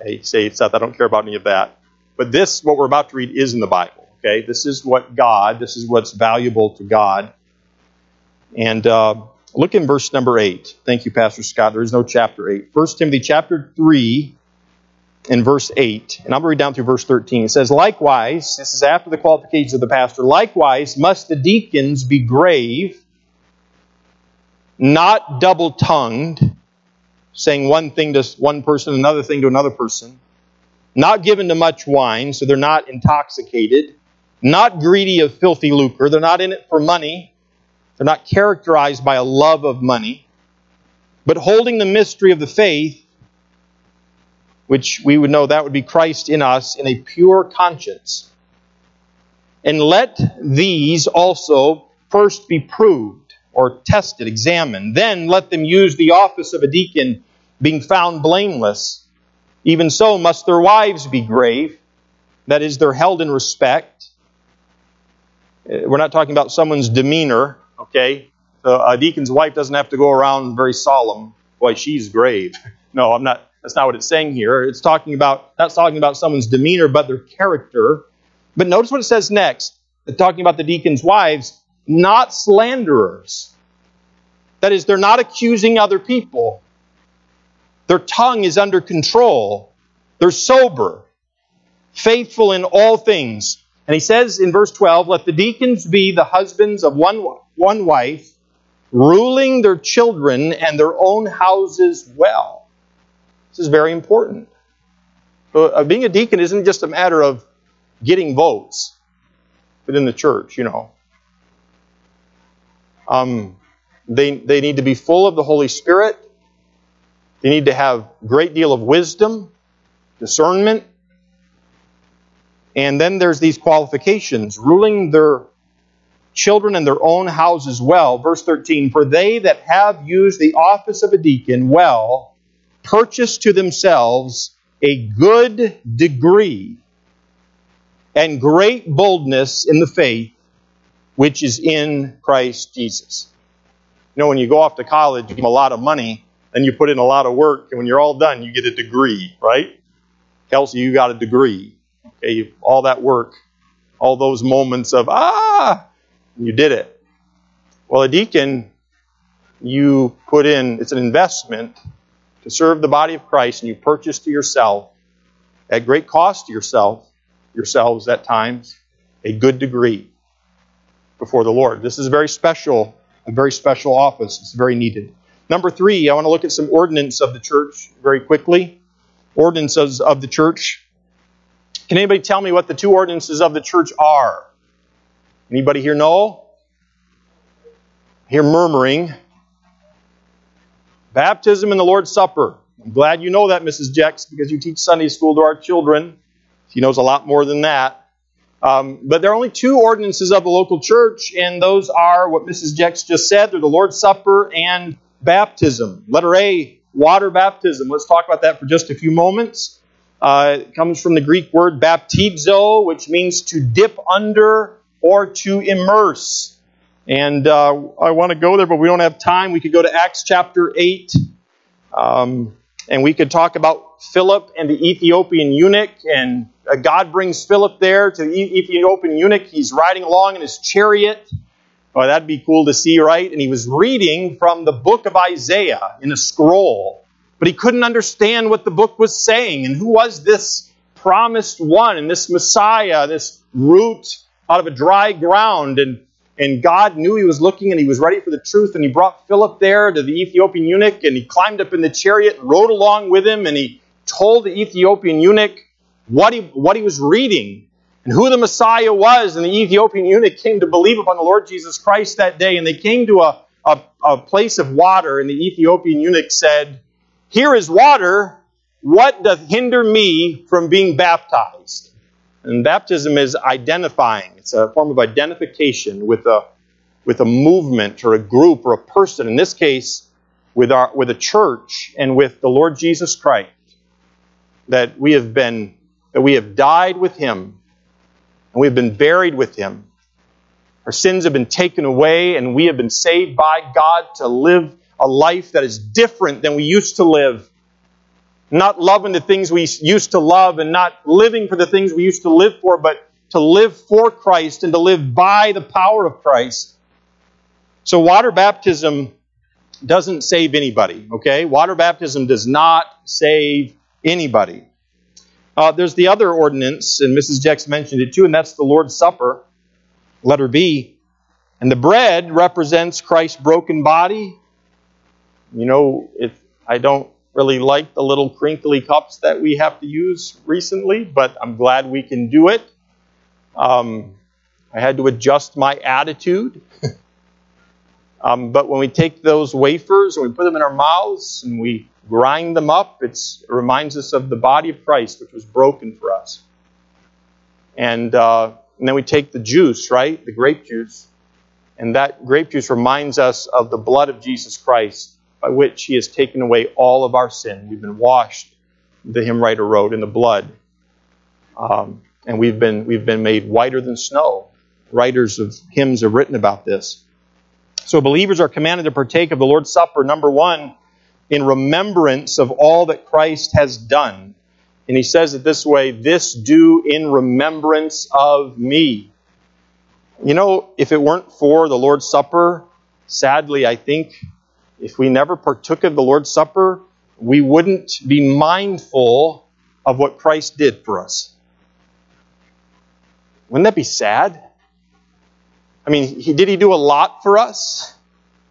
Okay, say Seth, I don't care about any of that. But this, what we're about to read, is in the Bible. Okay, this is what God, this is what's valuable to God. And uh, Look in verse number 8. Thank you, Pastor Scott. There is no chapter 8. First Timothy chapter 3 and verse 8. And I'm going to read down through verse 13. It says, Likewise, this is after the qualifications of the pastor, likewise must the deacons be grave, not double tongued, saying one thing to one person, another thing to another person, not given to much wine, so they're not intoxicated, not greedy of filthy lucre, they're not in it for money. They're not characterized by a love of money, but holding the mystery of the faith which we would know that would be Christ in us, in a pure conscience. And let these also first be proved or tested, examined. Then let them use the office of a deacon, being found blameless. Even so must their wives be grave, that is, they're held in respect. Uh, we're not talking about someone's demeanor, okay? a deacon's wife doesn't have to go around very solemn. Boy, she's grave. No, I'm not. That's not what it's saying here. It's talking about not talking about someone's demeanor, but their character. But notice what it says next. It's talking about the deacon's wives, not slanderers. That is, they're not accusing other people. Their tongue is under control. They're sober, faithful in all things. And he says in verse 12, Let the deacons be the husbands of one, one wife, ruling their children and their own houses well. This is very important. Uh, being a deacon isn't just a matter of getting votes within the church, you know. Um, they, they need to be full of the Holy Spirit. They need to have a great deal of wisdom, discernment. And then there's these qualifications ruling their children in their own houses well. Verse 13 For they that have used the office of a deacon well purchase to themselves a good degree and great boldness in the faith which is in Christ Jesus. You know, when you go off to college, you give a lot of money, then you put in a lot of work, and when you're all done, you get a degree, right? Kelsey, you got a degree. Okay, all that work, all those moments of, ah, you did it. Well, a deacon, you put in, it's an investment to serve the body of Christ, and you purchase to yourself, at great cost to yourself, yourselves at times, a good degree before the Lord. This is a very special, a very special office. It's very needed. Number three, I want to look at some ordinance of the church very quickly. Ordinances of the church. Can anybody tell me what the two ordinances of the church are? Anybody here know? Here murmuring. Baptism and the Lord's Supper. I'm glad you know that, Mrs. Jex, because you teach Sunday school to our children. She knows a lot more than that. Um, but there are only two ordinances of the local church, and those are what Mrs. Jex just said. They're the Lord's Supper and baptism. Letter A, water baptism. Let's talk about that for just a few moments. Uh, it comes from the Greek word baptizo, which means to dip under or to immerse. And uh, I want to go there, but we don't have time. We could go to Acts chapter 8, um, and we could talk about Philip and the Ethiopian eunuch. And Uh, God brings Philip there to the Ethiopian eunuch. He's riding along in his chariot. Oh, that'd be cool to see, right? And he was reading from the book of Isaiah in a scroll, but he couldn't understand what the book was saying. And who was this promised one and this Messiah, this root out of a dry ground. And, and God knew he was looking and he was ready for the truth. And he brought Philip there to the Ethiopian eunuch and he climbed up in the chariot, rode along with him, and he told the Ethiopian eunuch what he, what he was reading and who the Messiah was. And the Ethiopian eunuch came to believe upon the Lord Jesus Christ that day. And they came to a, a, a place of water, and the Ethiopian eunuch said, Here is water. What doth hinder me from being baptized? And baptism is identifying. It's a form of identification with a, with a movement or a group or a person. In this case, with, our, with a church and with the Lord Jesus Christ. That we have been, that we have died with Him and we have been buried with Him. Our sins have been taken away and we have been saved by God to live a life that is different than we used to live not loving the things we used to love and not living for the things we used to live for, but to live for Christ and to live by the power of Christ. So, water baptism doesn't save anybody, okay? Water baptism does not save anybody. Uh, there's the other ordinance, and Mrs. Jex mentioned it too, and that's the Lord's Supper, letter B. And the bread represents Christ's broken body. You know, if I don't really like the little crinkly cups that we have to use recently, but I'm glad we can do it. Um, I had to adjust my attitude. Um, but when we take those wafers and we put them in our mouths and we grind them up, it reminds us of the body of Christ, which was broken for us. And, uh, and then we take the juice, right? The grape juice. And that grape juice reminds us of the blood of Jesus Christ, by which he has taken away all of our sin. We've been washed, the hymn writer wrote, in the blood. Um, and we've been, we've been made whiter than snow. Writers of hymns have written about this. So believers are commanded to partake of the Lord's Supper, number one, in remembrance of all that Christ has done. And he says it this way this do in remembrance of me. You know, if it weren't for the Lord's Supper, sadly, I think if we never partook of the Lord's Supper, we wouldn't be mindful of what Christ did for us. Wouldn't that be sad? I mean, he, did he do a lot for us?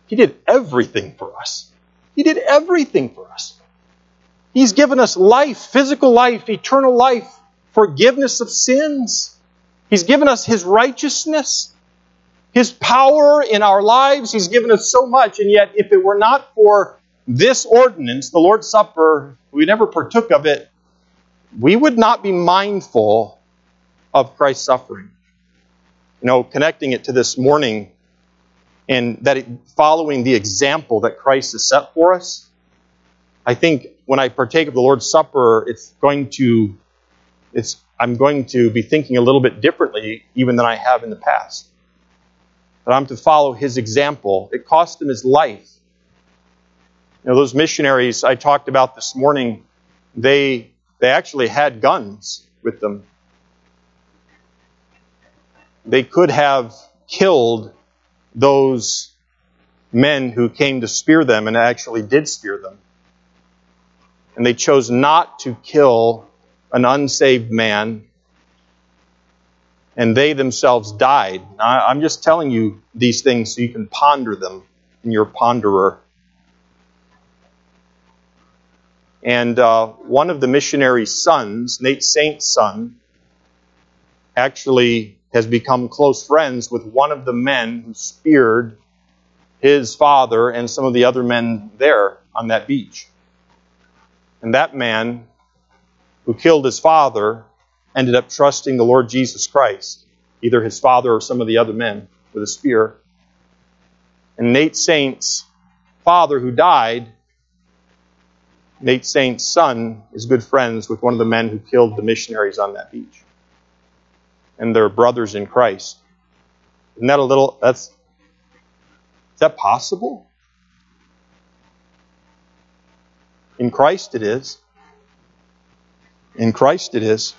He did everything for us. He did everything for us. He's given us life, physical life, eternal life, forgiveness of sins. He's given us His righteousness, His power in our lives. He's given us so much. And yet, if it were not for this ordinance, the Lord's Supper, we never partook of it, we would not be mindful of Christ's suffering. You know, connecting it to this morning and that it, following the example that Christ has set for us, I think when I partake of the Lord's Supper, it's going to, it's, I'm going to be thinking a little bit differently even than I have in the past. That I'm to follow his example. It cost him his life. You know, those missionaries I talked about this morning, they, they actually had guns with them. They could have killed those men who came to spear them and actually did spear them. And they chose not to kill an unsaved man, and they themselves died. Now, I'm just telling you these things so you can ponder them in your ponderer. And uh, one of the missionary's sons, Nate Saint's son, actually has become close friends with one of the men who speared his father and some of the other men there on that beach. And that man who killed his father ended up trusting the Lord Jesus Christ, either his father or some of the other men, with a spear. And Nate Saint's father, who died, Nate Saint's son, is good friends with one of the men who killed the missionaries on that beach and they're brothers in Christ. Isn't that a little, that's, is that possible? In Christ it is. In Christ it is.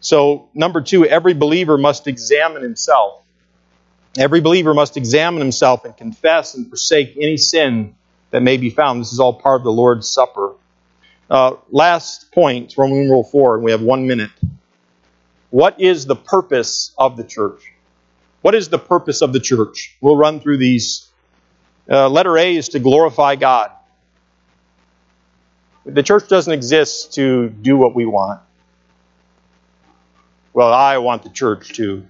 So, number two, every believer must examine himself. Every believer must examine himself and confess and forsake any sin that may be found. This is all part of the Lord's Supper. Uh, last point, Roman numeral 4, and we have one minute. What is the purpose of the church? What is the purpose of the church? We'll run through these. Uh, letter A is to glorify God. The church doesn't exist to do what we want. Well, I want the church to.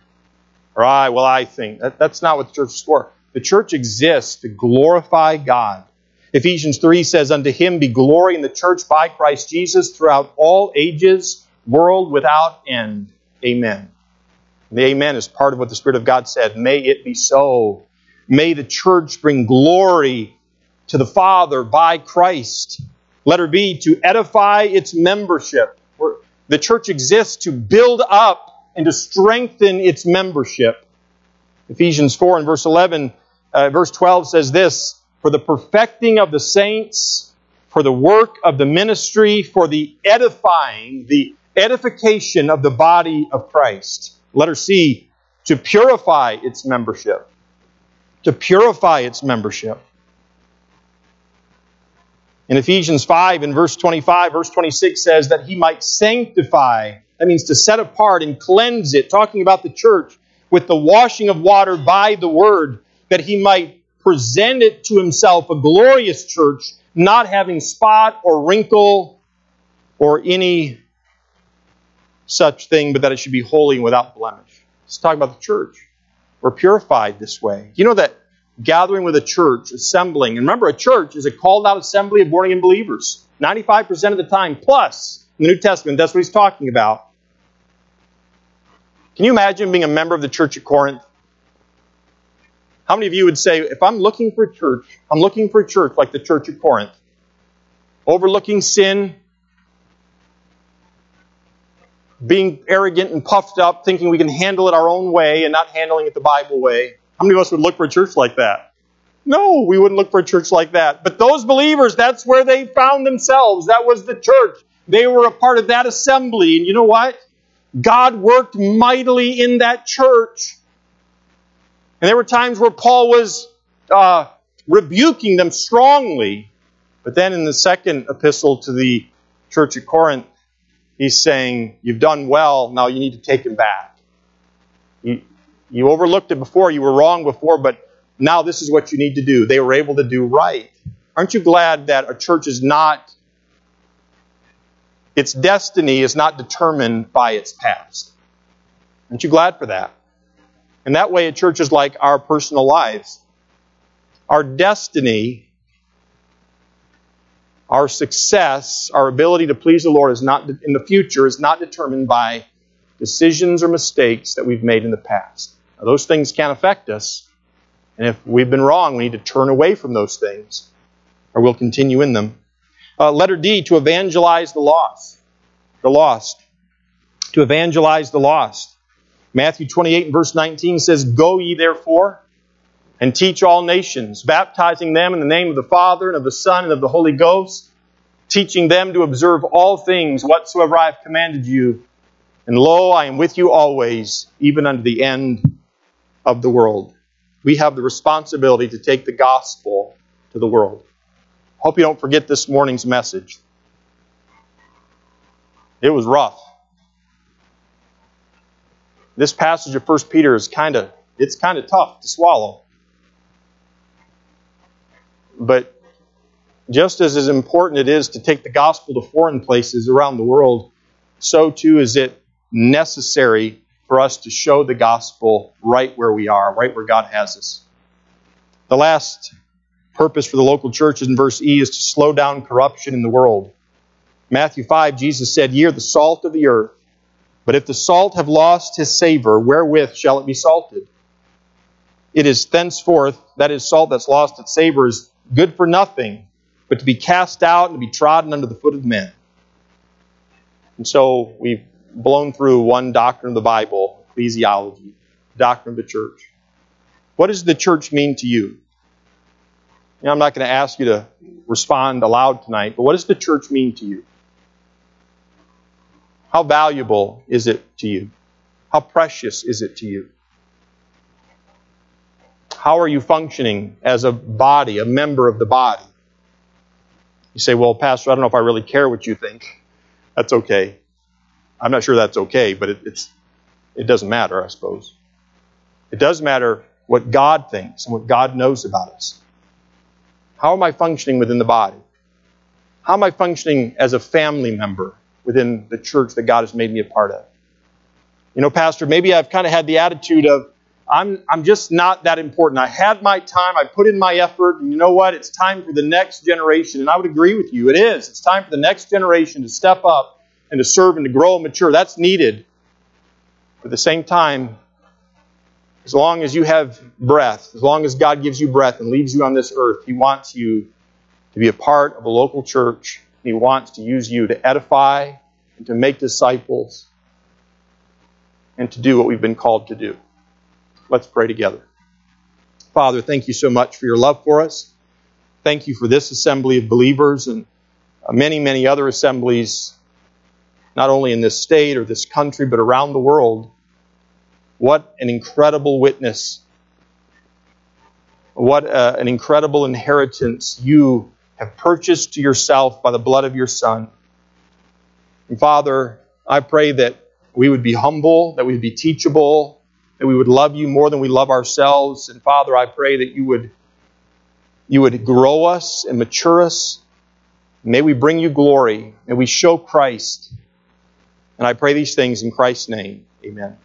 Or I, well, I think. That, that's not what the church is for. The church exists to glorify God. Ephesians 3 says, Unto him be glory in the church by Christ Jesus throughout all ages, world without end. Amen. The amen is part of what the Spirit of God said. May it be so. May the church bring glory to the Father by Christ. Letter B, to edify its membership. The church exists to build up and to strengthen its membership. Ephesians 4 and verse 11, uh, verse 12 says this For the perfecting of the saints, for the work of the ministry, for the edifying, the edification of the body of Christ. Letter C, to purify its membership. To purify its membership. In Ephesians 5, in verse 25, verse 26 says that he might sanctify, that means to set apart and cleanse it, talking about the church, with the washing of water by the word, that he might present it to himself a glorious church, not having spot or wrinkle or any such thing, but that it should be holy and without blemish. Let's talk about the church. We're purified this way. You know that gathering with a church, assembling, and remember, a church is a called out assembly of born again believers. 95% of the time, plus in the New Testament, that's what he's talking about. Can you imagine being a member of the church at Corinth? How many of you would say, if I'm looking for a church, I'm looking for a church like the church at Corinth, overlooking sin, being arrogant and puffed up, thinking we can handle it our own way and not handling it the Bible way. How many of us would look for a church like that? No, we wouldn't look for a church like that. But those believers, that's where they found themselves. That was the church. They were a part of that assembly. And you know what? God worked mightily in that church. And there were times where Paul was uh, rebuking them strongly. But then in the second epistle to the church at Corinth, he's saying, You've done well, now you need to take him back. You, you overlooked it before, you were wrong before, but now this is what you need to do. They were able to do right. Aren't you glad that a church is not, its destiny is not determined by its past? Aren't you glad for that? And that way, a church is like our personal lives. Our destiny, our success, our ability to please the Lord is not in the future is not determined by decisions or mistakes that we've made in the past. Now, those things can affect us, and if we've been wrong, we need to turn away from those things, or we'll continue in them. Uh, letter D, to evangelize the lost. The lost. To evangelize the lost. Matthew 28 and verse 19 says, Go ye therefore and teach all nations, baptizing them in the name of the Father and of the Son and of the Holy Ghost, teaching them to observe all things whatsoever I have commanded you. And lo, I am with you always, even unto the end of the world. We have the responsibility to take the gospel to the world. Hope you don't forget this morning's message. It was rough this passage of 1 Peter is kind of it's kind of tough to swallow. But just as as important it is to take the gospel to foreign places around the world, so too is it necessary for us to show the gospel right where we are, right where God has us. The last purpose for the local churches in verse E is to slow down corruption in the world. Matthew 5, Jesus said, Ye are the salt of the earth. But if the salt have lost his savor, wherewith shall it be salted? It is thenceforth, that is, salt that's lost its savor is good for nothing, but to be cast out and to be trodden under the foot of men. And so we've blown through one doctrine of the Bible, ecclesiology, doctrine of the church. What does the church mean to you? know, I'm not going to ask you to respond aloud tonight, but what does the church mean to you? How valuable is it to you? How precious is it to you? How are you functioning as a body, a member of the body? You say, Well, Pastor, I don't know if I really care what you think. That's okay. I'm not sure that's okay, but it, it's, it doesn't matter, I suppose. It does matter what God thinks and what God knows about us. How am I functioning within the body? How am I functioning as a family member? within the church that God has made me a part of. You know, Pastor, maybe I've kind of had the attitude of, I'm, I'm just not that important. I had my time, I put in my effort, and you know what? It's time for the next generation. And I would agree with you. It is. It's time for the next generation to step up and to serve and to grow and mature. That's needed. But at the same time, as long as you have breath, as long as God gives you breath and leaves you on this earth, He wants you to be a part of a local church he wants to use you to edify and to make disciples and to do what we've been called to do. Let's pray together. Father, thank you so much for your love for us. Thank you for this assembly of believers and many, many other assemblies, not only in this state or this country, but around the world. What an incredible witness. What uh, an incredible inheritance you have purchased to yourself by the blood of your Son. And Father, I pray that we would be humble, that we would be teachable, that we would love you more than we love ourselves. And Father, I pray that you would you would grow us and mature us. May we bring you glory. and we show Christ. And I pray these things in Christ's name. Amen.